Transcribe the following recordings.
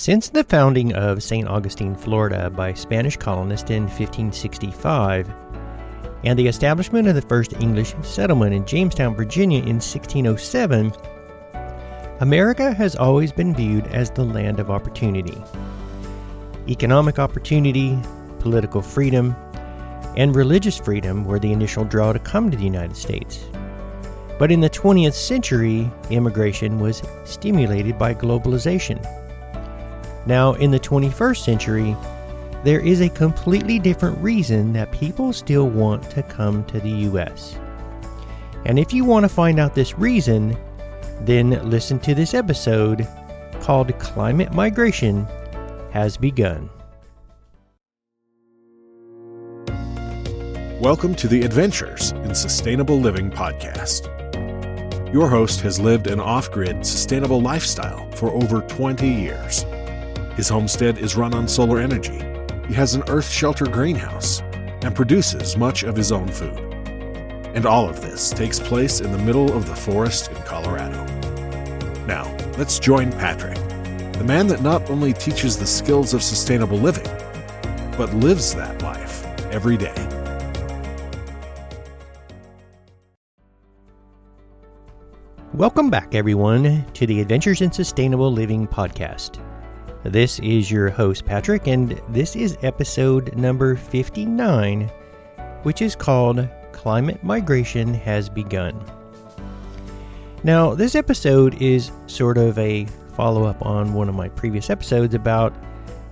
Since the founding of St. Augustine, Florida by Spanish colonists in 1565, and the establishment of the first English settlement in Jamestown, Virginia in 1607, America has always been viewed as the land of opportunity. Economic opportunity, political freedom, and religious freedom were the initial draw to come to the United States. But in the 20th century, immigration was stimulated by globalization. Now, in the 21st century, there is a completely different reason that people still want to come to the U.S. And if you want to find out this reason, then listen to this episode called Climate Migration Has Begun. Welcome to the Adventures in Sustainable Living podcast. Your host has lived an off grid, sustainable lifestyle for over 20 years. His homestead is run on solar energy. He has an earth shelter greenhouse and produces much of his own food. And all of this takes place in the middle of the forest in Colorado. Now, let's join Patrick, the man that not only teaches the skills of sustainable living, but lives that life every day. Welcome back, everyone, to the Adventures in Sustainable Living podcast. This is your host, Patrick, and this is episode number 59, which is called Climate Migration Has Begun. Now, this episode is sort of a follow up on one of my previous episodes about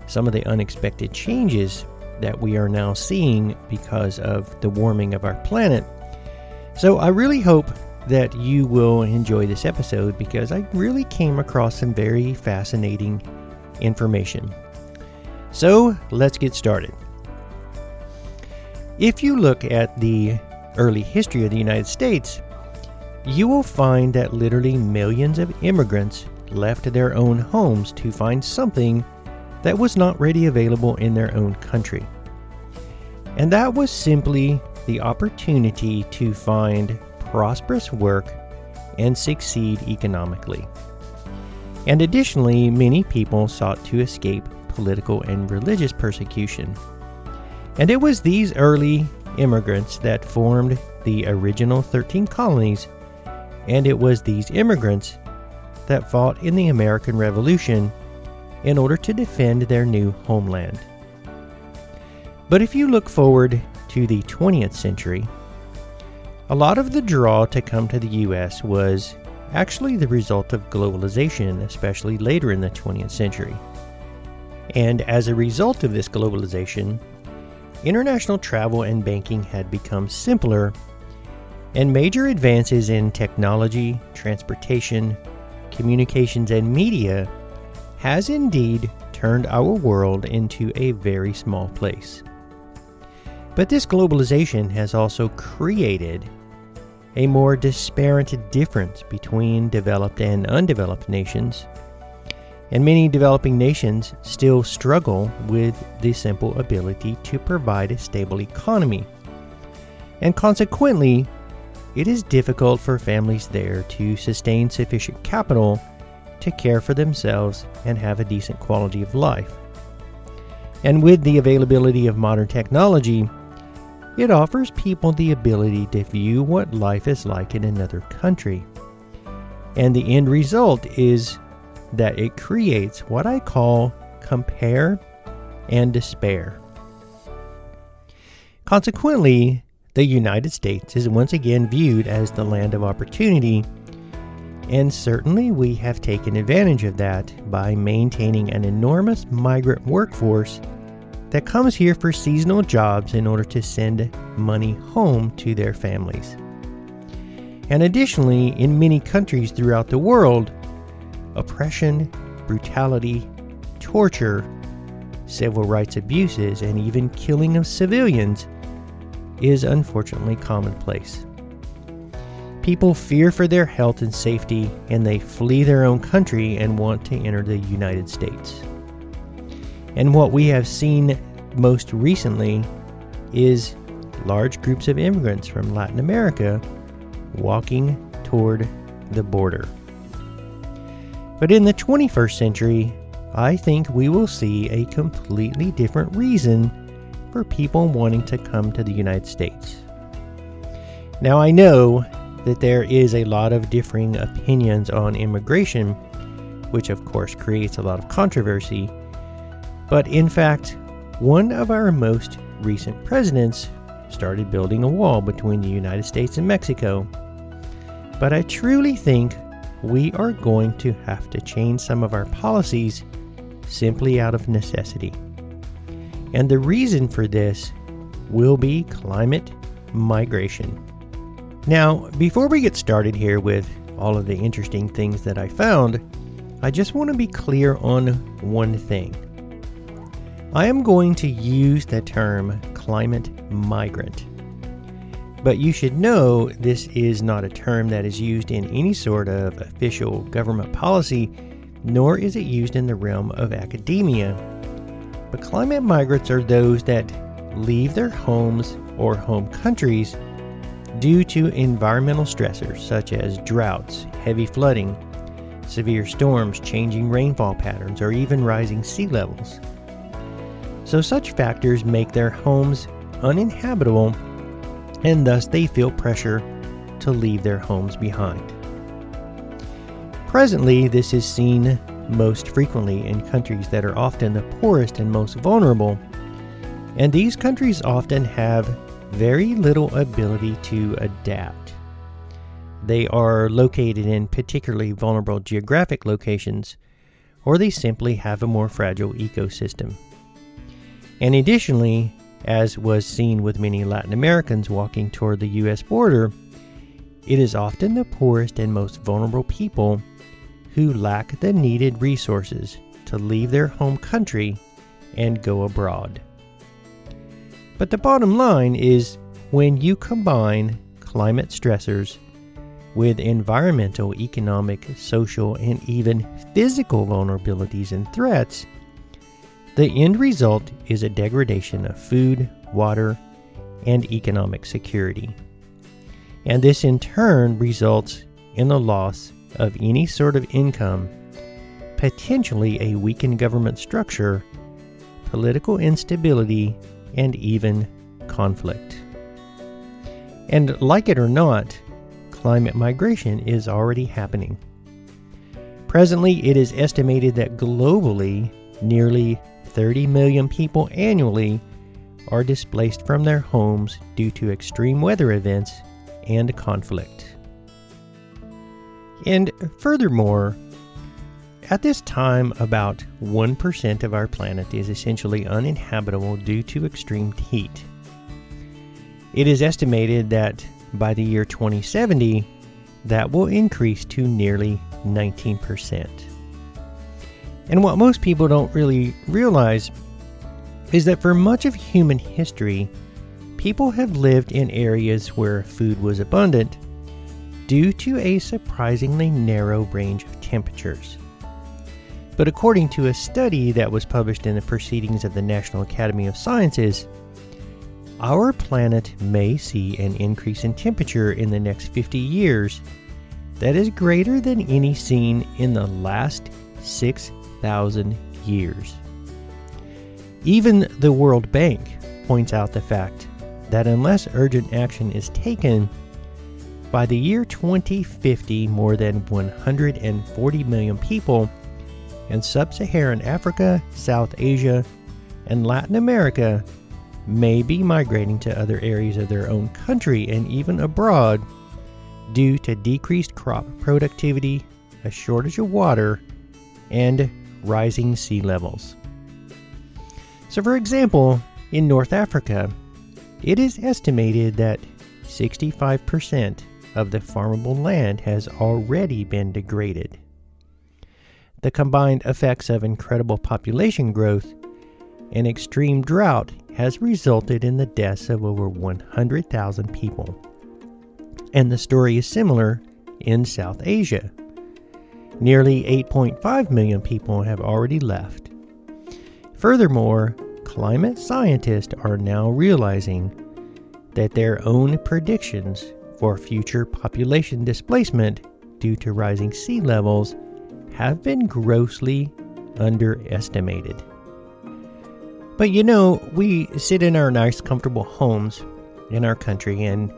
some of the unexpected changes that we are now seeing because of the warming of our planet. So, I really hope that you will enjoy this episode because I really came across some very fascinating information. So let's get started. If you look at the early history of the United States, you will find that literally millions of immigrants left their own homes to find something that was not ready available in their own country. And that was simply the opportunity to find prosperous work and succeed economically. And additionally, many people sought to escape political and religious persecution. And it was these early immigrants that formed the original 13 colonies, and it was these immigrants that fought in the American Revolution in order to defend their new homeland. But if you look forward to the 20th century, a lot of the draw to come to the US was actually the result of globalization, especially later in the 20th century. And as a result of this globalization, international travel and banking had become simpler, and major advances in technology, transportation, communications, and media has indeed turned our world into a very small place. But this globalization has also created a more disparate difference between developed and undeveloped nations. And many developing nations still struggle with the simple ability to provide a stable economy. And consequently, it is difficult for families there to sustain sufficient capital to care for themselves and have a decent quality of life. And with the availability of modern technology, it offers people the ability to view what life is like in another country. And the end result is that it creates what I call compare and despair. Consequently, the United States is once again viewed as the land of opportunity, and certainly we have taken advantage of that by maintaining an enormous migrant workforce that comes here for seasonal jobs in order to send money home to their families. And additionally, in many countries throughout the world, oppression, brutality, torture, civil rights abuses, and even killing of civilians is unfortunately commonplace. People fear for their health and safety, and they flee their own country and want to enter the United States. And what we have seen most recently is large groups of immigrants from Latin America walking toward the border. But in the 21st century, I think we will see a completely different reason for people wanting to come to the United States. Now, I know that there is a lot of differing opinions on immigration, which of course creates a lot of controversy. But in fact, one of our most recent presidents started building a wall between the United States and Mexico. But I truly think we are going to have to change some of our policies simply out of necessity. And the reason for this will be climate migration. Now, before we get started here with all of the interesting things that I found, I just want to be clear on one thing. I am going to use the term climate migrant. But you should know this is not a term that is used in any sort of official government policy, nor is it used in the realm of academia. But climate migrants are those that leave their homes or home countries due to environmental stressors such as droughts, heavy flooding, severe storms, changing rainfall patterns, or even rising sea levels so such factors make their homes uninhabitable and thus they feel pressure to leave their homes behind. Presently, this is seen most frequently in countries that are often the poorest and most vulnerable, and these countries often have very little ability to adapt. They are located in particularly vulnerable geographic locations, or they simply have a more fragile ecosystem. And additionally, as was seen with many Latin Americans walking toward the U.S. border, it is often the poorest and most vulnerable people who lack the needed resources to leave their home country and go abroad. But the bottom line is when you combine climate stressors with environmental, economic, social, and even physical vulnerabilities and threats, the end result is a degradation of food, water, and economic security. And this in turn results in the loss of any sort of income, potentially a weakened government structure, political instability, and even conflict. And like it or not, climate migration is already happening. Presently, it is estimated that globally, nearly 30 million people annually are displaced from their homes due to extreme weather events and conflict. And furthermore, at this time, about 1% of our planet is essentially uninhabitable due to extreme heat. It is estimated that by the year 2070, that will increase to nearly 19%. And what most people don't really realize is that for much of human history, people have lived in areas where food was abundant due to a surprisingly narrow range of temperatures. But according to a study that was published in the Proceedings of the National Academy of Sciences, our planet may see an increase in temperature in the next 50 years that is greater than any seen in the last six thousand years. Even the World Bank points out the fact that unless urgent action is taken, by the year 2050, more than 140 million people in sub Saharan Africa, South Asia, and Latin America may be migrating to other areas of their own country and even abroad due to decreased crop productivity, a shortage of water, and rising sea levels. So, for example, in North Africa, it is estimated that 65% of the farmable land has already been degraded. The combined effects of incredible population growth and extreme drought has resulted in the deaths of over 100,000 people. And the story is similar in South Asia. Nearly 8.5 million people have already left. Furthermore, climate scientists are now realizing that their own predictions for future population displacement due to rising sea levels have been grossly underestimated. But you know, we sit in our nice, comfortable homes in our country and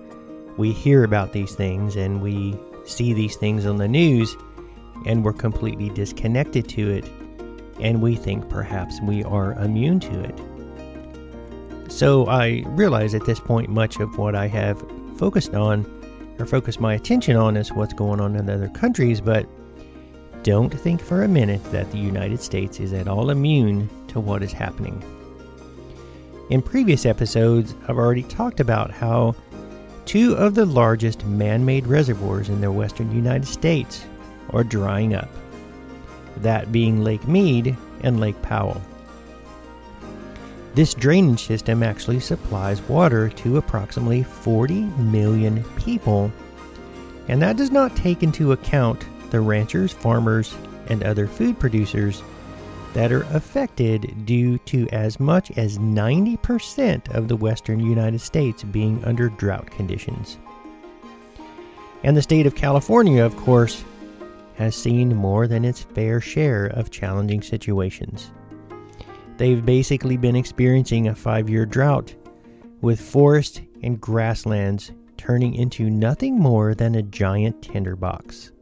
we hear about these things and we see these things on the news and we're completely disconnected to it and we think perhaps we are immune to it. So I realize at this point much of what I have focused on or focused my attention on is what's going on in other countries, but don't think for a minute that the United States is at all immune to what is happening. In previous episodes, I've already talked about how two of the largest man made reservoirs in the western United States are drying up, that being Lake Mead and Lake Powell. This drainage system actually supplies water to approximately 40 million people, and that does not take into account the ranchers, farmers, and other food producers that are affected due to as much as 90% of the western United States being under drought conditions. And the state of California, of course, has seen more than its fair share of challenging situations. They've basically been experiencing a five year drought, with forest and grasslands turning into nothing more than a giant tinderbox.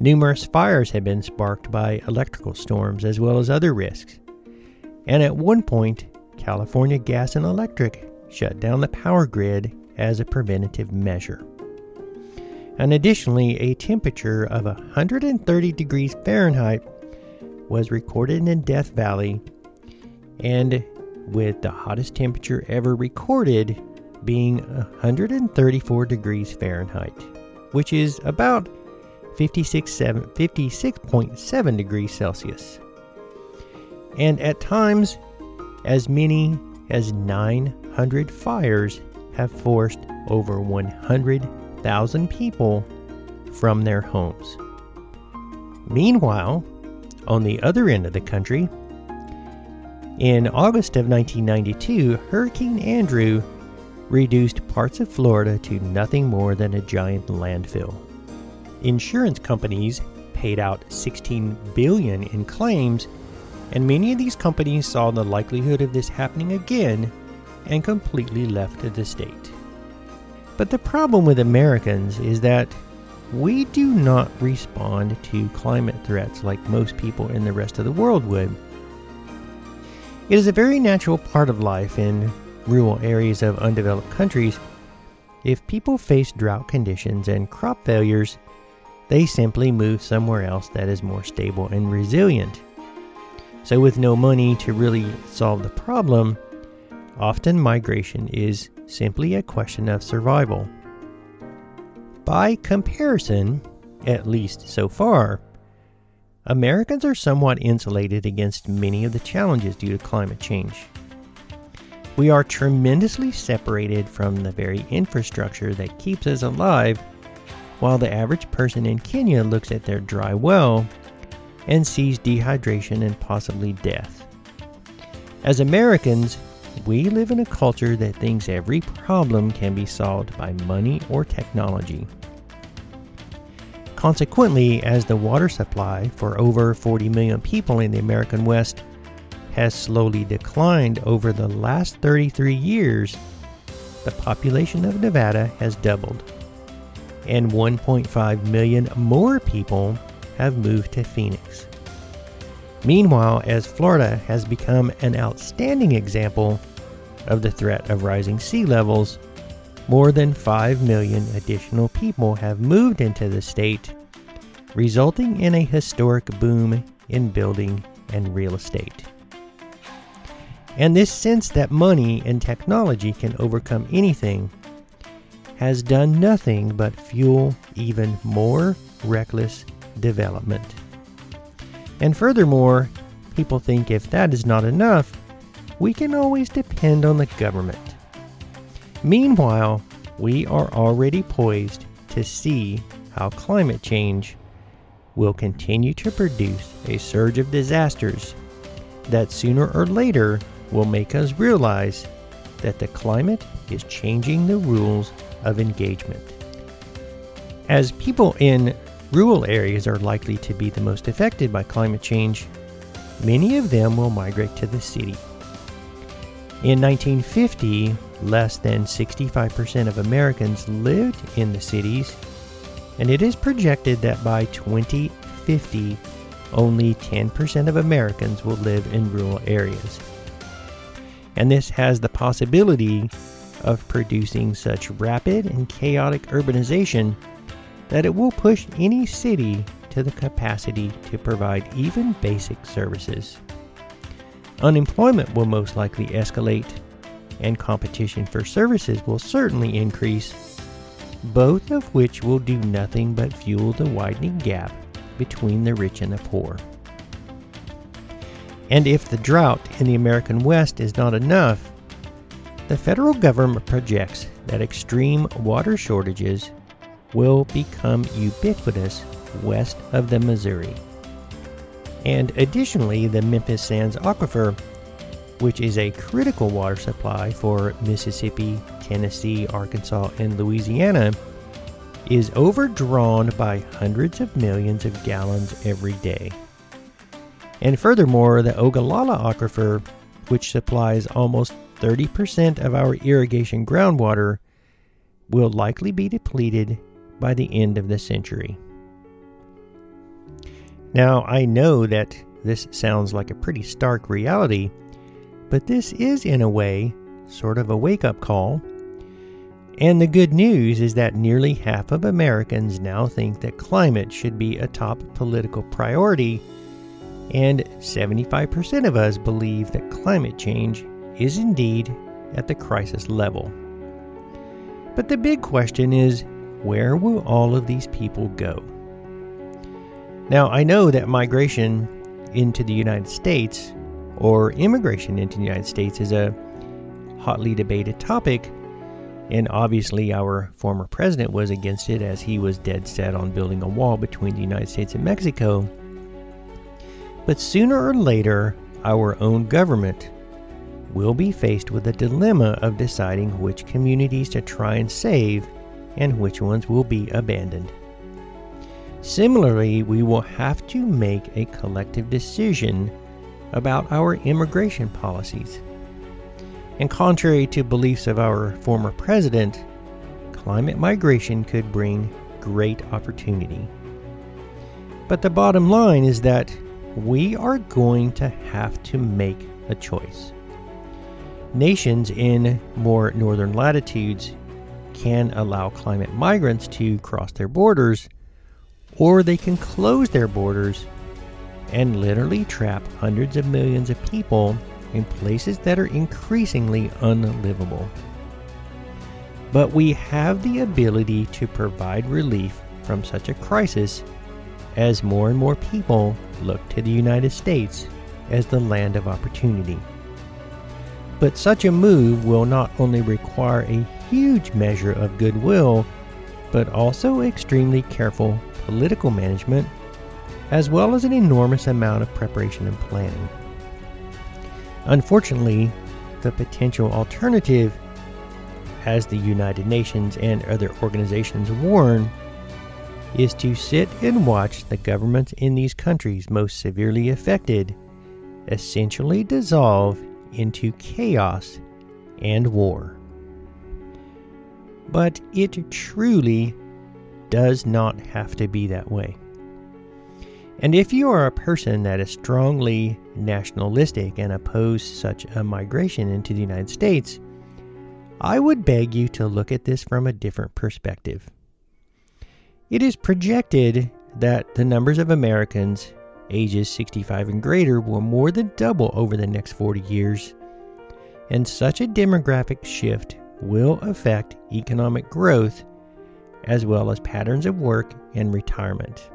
Numerous fires have been sparked by electrical storms as well as other risks. And at one point, California Gas and Electric shut down the power grid as a preventative measure. And additionally, a temperature of 130 degrees Fahrenheit was recorded in Death Valley and with the hottest temperature ever recorded being 134 degrees Fahrenheit, which is about 56.7 degrees Celsius. And at times, as many as 900 fires have forced over 100,000 people from their homes. Meanwhile, on the other end of the country, in August of 1992, Hurricane Andrew reduced parts of Florida to nothing more than a giant landfill. Insurance companies paid out 16 billion in claims, and many of these companies saw the likelihood of this happening again and completely left the state. But the problem with Americans is that we do not respond to climate threats like most people in the rest of the world would. It is a very natural part of life in rural areas of undeveloped countries. If people face drought conditions and crop failures, they simply move somewhere else that is more stable and resilient. So, with no money to really solve the problem, often migration is simply a question of survival. By comparison, at least so far, Americans are somewhat insulated against many of the challenges due to climate change. We are tremendously separated from the very infrastructure that keeps us alive, while the average person in Kenya looks at their dry well and sees dehydration and possibly death. As Americans, we live in a culture that thinks every problem can be solved by money or technology. Consequently, as the water supply for over 40 million people in the American West has slowly declined over the last 33 years, the population of Nevada has doubled, and 1.5 million more people have moved to Phoenix. Meanwhile, as Florida has become an outstanding example of the threat of rising sea levels, more than 5 million additional people have moved into the state, resulting in a historic boom in building and real estate. And this sense that money and technology can overcome anything has done nothing but fuel even more reckless development. And furthermore, people think if that is not enough, we can always depend on the government. Meanwhile, we are already poised to see how climate change will continue to produce a surge of disasters that sooner or later will make us realize that the climate is changing the rules of engagement. As people in rural areas are likely to be the most affected by climate change, many of them will migrate to the city. In 1950, less than 65% of Americans lived in the cities, and it is projected that by 2050, only 10% of Americans will live in rural areas. And this has the possibility of producing such rapid and chaotic urbanization that it will push any city to the capacity to provide even basic services. Unemployment will most likely escalate, and competition for services will certainly increase, both of which will do nothing but fuel the widening gap between the rich and the poor. And if the drought in the American West is not enough, the federal government projects that extreme water shortages will become ubiquitous west of the Missouri. And additionally, the Memphis Sands Aquifer, which is a critical water supply for Mississippi, Tennessee, Arkansas, and Louisiana, is overdrawn by hundreds of millions of gallons every day. And furthermore, the Ogallala Aquifer, which supplies almost 30% of our irrigation groundwater, will likely be depleted by the end of the century. Now, I know that this sounds like a pretty stark reality, but this is, in a way, sort of a wake up call. And the good news is that nearly half of Americans now think that climate should be a top political priority, and 75% of us believe that climate change is indeed at the crisis level. But the big question is where will all of these people go? Now, I know that migration into the United States or immigration into the United States is a hotly debated topic, and obviously, our former president was against it as he was dead set on building a wall between the United States and Mexico. But sooner or later, our own government will be faced with the dilemma of deciding which communities to try and save and which ones will be abandoned. Similarly, we will have to make a collective decision about our immigration policies. And contrary to beliefs of our former president, climate migration could bring great opportunity. But the bottom line is that we are going to have to make a choice. Nations in more northern latitudes can allow climate migrants to cross their borders or they can close their borders and literally trap hundreds of millions of people in places that are increasingly unlivable. But we have the ability to provide relief from such a crisis as more and more people look to the United States as the land of opportunity. But such a move will not only require a huge measure of goodwill, but also extremely careful political management, as well as an enormous amount of preparation and planning. Unfortunately, the potential alternative, as the United Nations and other organizations warn, is to sit and watch the governments in these countries most severely affected essentially dissolve into chaos and war. But it truly does not have to be that way. And if you are a person that is strongly nationalistic and oppose such a migration into the United States, I would beg you to look at this from a different perspective. It is projected that the numbers of Americans ages 65 and greater will more than double over the next 40 years, and such a demographic shift will affect economic growth as well as patterns of work and retirement.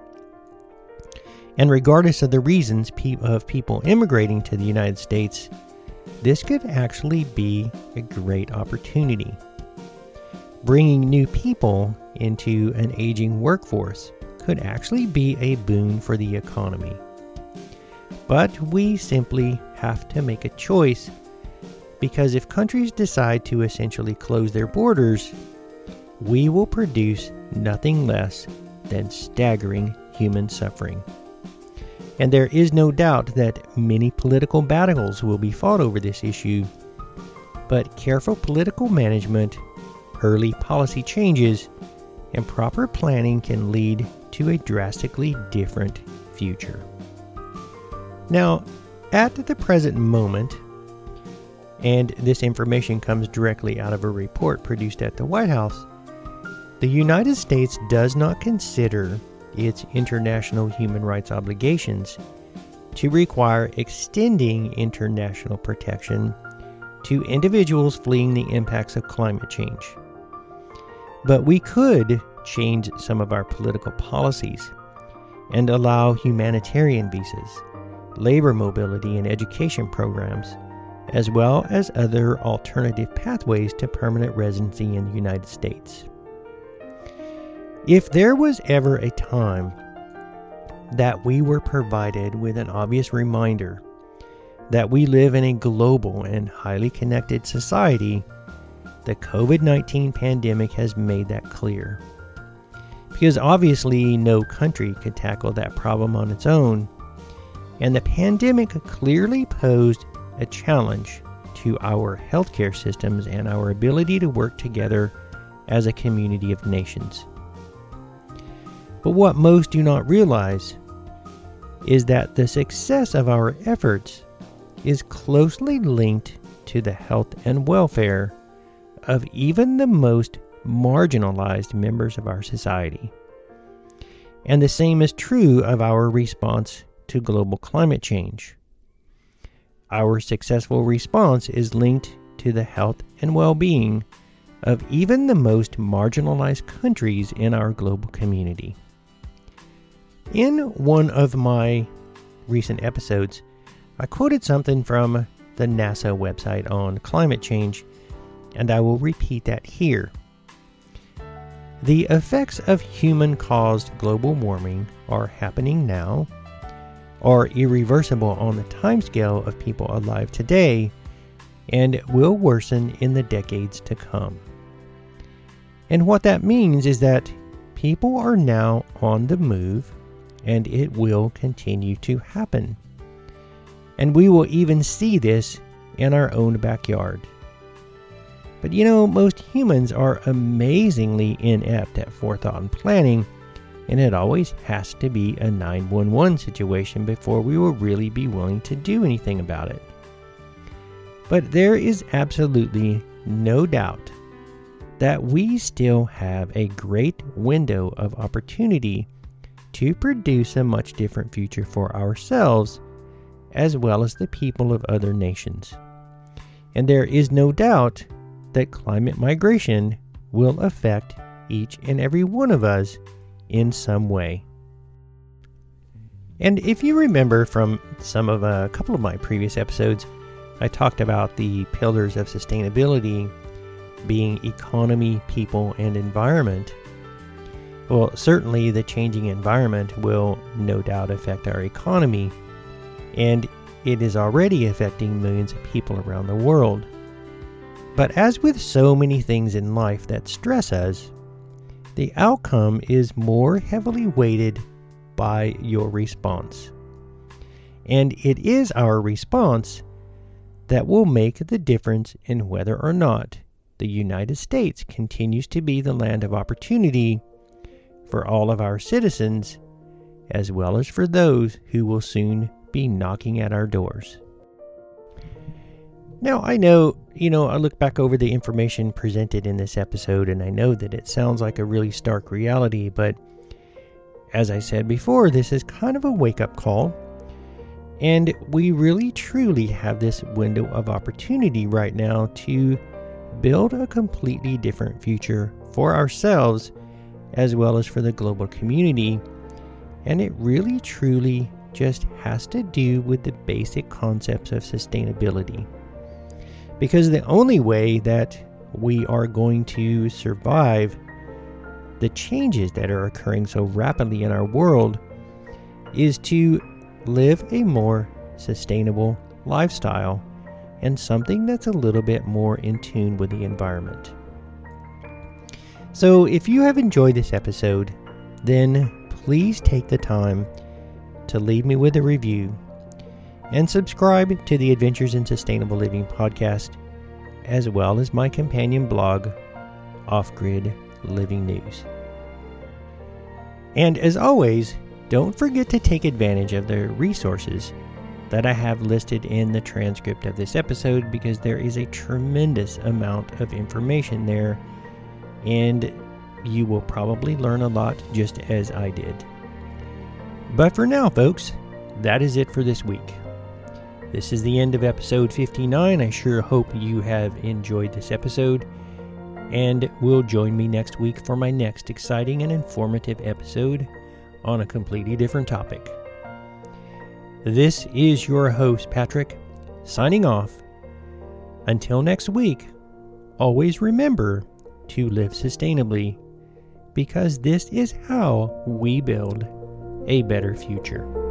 And regardless of the reasons of people immigrating to the United States, this could actually be a great opportunity. Bringing new people into an aging workforce could actually be a boon for the economy. But we simply have to make a choice because if countries decide to essentially close their borders, we will produce nothing less than staggering human suffering. And there is no doubt that many political battles will be fought over this issue. But careful political management, early policy changes, and proper planning can lead to a drastically different future. Now, at the present moment, and this information comes directly out of a report produced at the White House, the United States does not consider its international human rights obligations to require extending international protection to individuals fleeing the impacts of climate change. But we could change some of our political policies and allow humanitarian visas, labor mobility, and education programs, as well as other alternative pathways to permanent residency in the United States. If there was ever a time that we were provided with an obvious reminder that we live in a global and highly connected society, the COVID 19 pandemic has made that clear. Because obviously, no country could tackle that problem on its own, and the pandemic clearly posed a challenge to our healthcare systems and our ability to work together as a community of nations. But what most do not realize is that the success of our efforts is closely linked to the health and welfare of even the most marginalized members of our society. And the same is true of our response to global climate change. Our successful response is linked to the health and well being of even the most marginalized countries in our global community. In one of my recent episodes, I quoted something from the NASA website on climate change, and I will repeat that here. The effects of human caused global warming are happening now, are irreversible on the timescale of people alive today, and will worsen in the decades to come. And what that means is that people are now on the move and it will continue to happen. And we will even see this in our own backyard. But you know, most humans are amazingly inept at forethought and planning, and it always has to be a 911 situation before we will really be willing to do anything about it. But there is absolutely no doubt that we still have a great window of opportunity to produce a much different future for ourselves as well as the people of other nations. And there is no doubt that climate migration will affect each and every one of us in some way. And if you remember from some of uh, a couple of my previous episodes, I talked about the pillars of sustainability being economy, people, and environment. Well, certainly the changing environment will no doubt affect our economy, and it is already affecting millions of people around the world. But as with so many things in life that stress us, the outcome is more heavily weighted by your response. And it is our response that will make the difference in whether or not the United States continues to be the land of opportunity for all of our citizens, as well as for those who will soon be knocking at our doors. Now, I know, you know, I look back over the information presented in this episode and I know that it sounds like a really stark reality, but as I said before, this is kind of a wake up call. And we really truly have this window of opportunity right now to build a completely different future for ourselves as well as for the global community. And it really truly just has to do with the basic concepts of sustainability. Because the only way that we are going to survive the changes that are occurring so rapidly in our world is to live a more sustainable lifestyle and something that's a little bit more in tune with the environment. So, if you have enjoyed this episode, then please take the time to leave me with a review and subscribe to the Adventures in Sustainable Living podcast, as well as my companion blog, Off Grid Living News. And as always, don't forget to take advantage of the resources that I have listed in the transcript of this episode because there is a tremendous amount of information there, and you will probably learn a lot just as I did. But for now, folks, that is it for this week. This is the end of episode 59. I sure hope you have enjoyed this episode and will join me next week for my next exciting and informative episode on a completely different topic. This is your host, Patrick, signing off. Until next week, always remember to live sustainably because this is how we build a better future.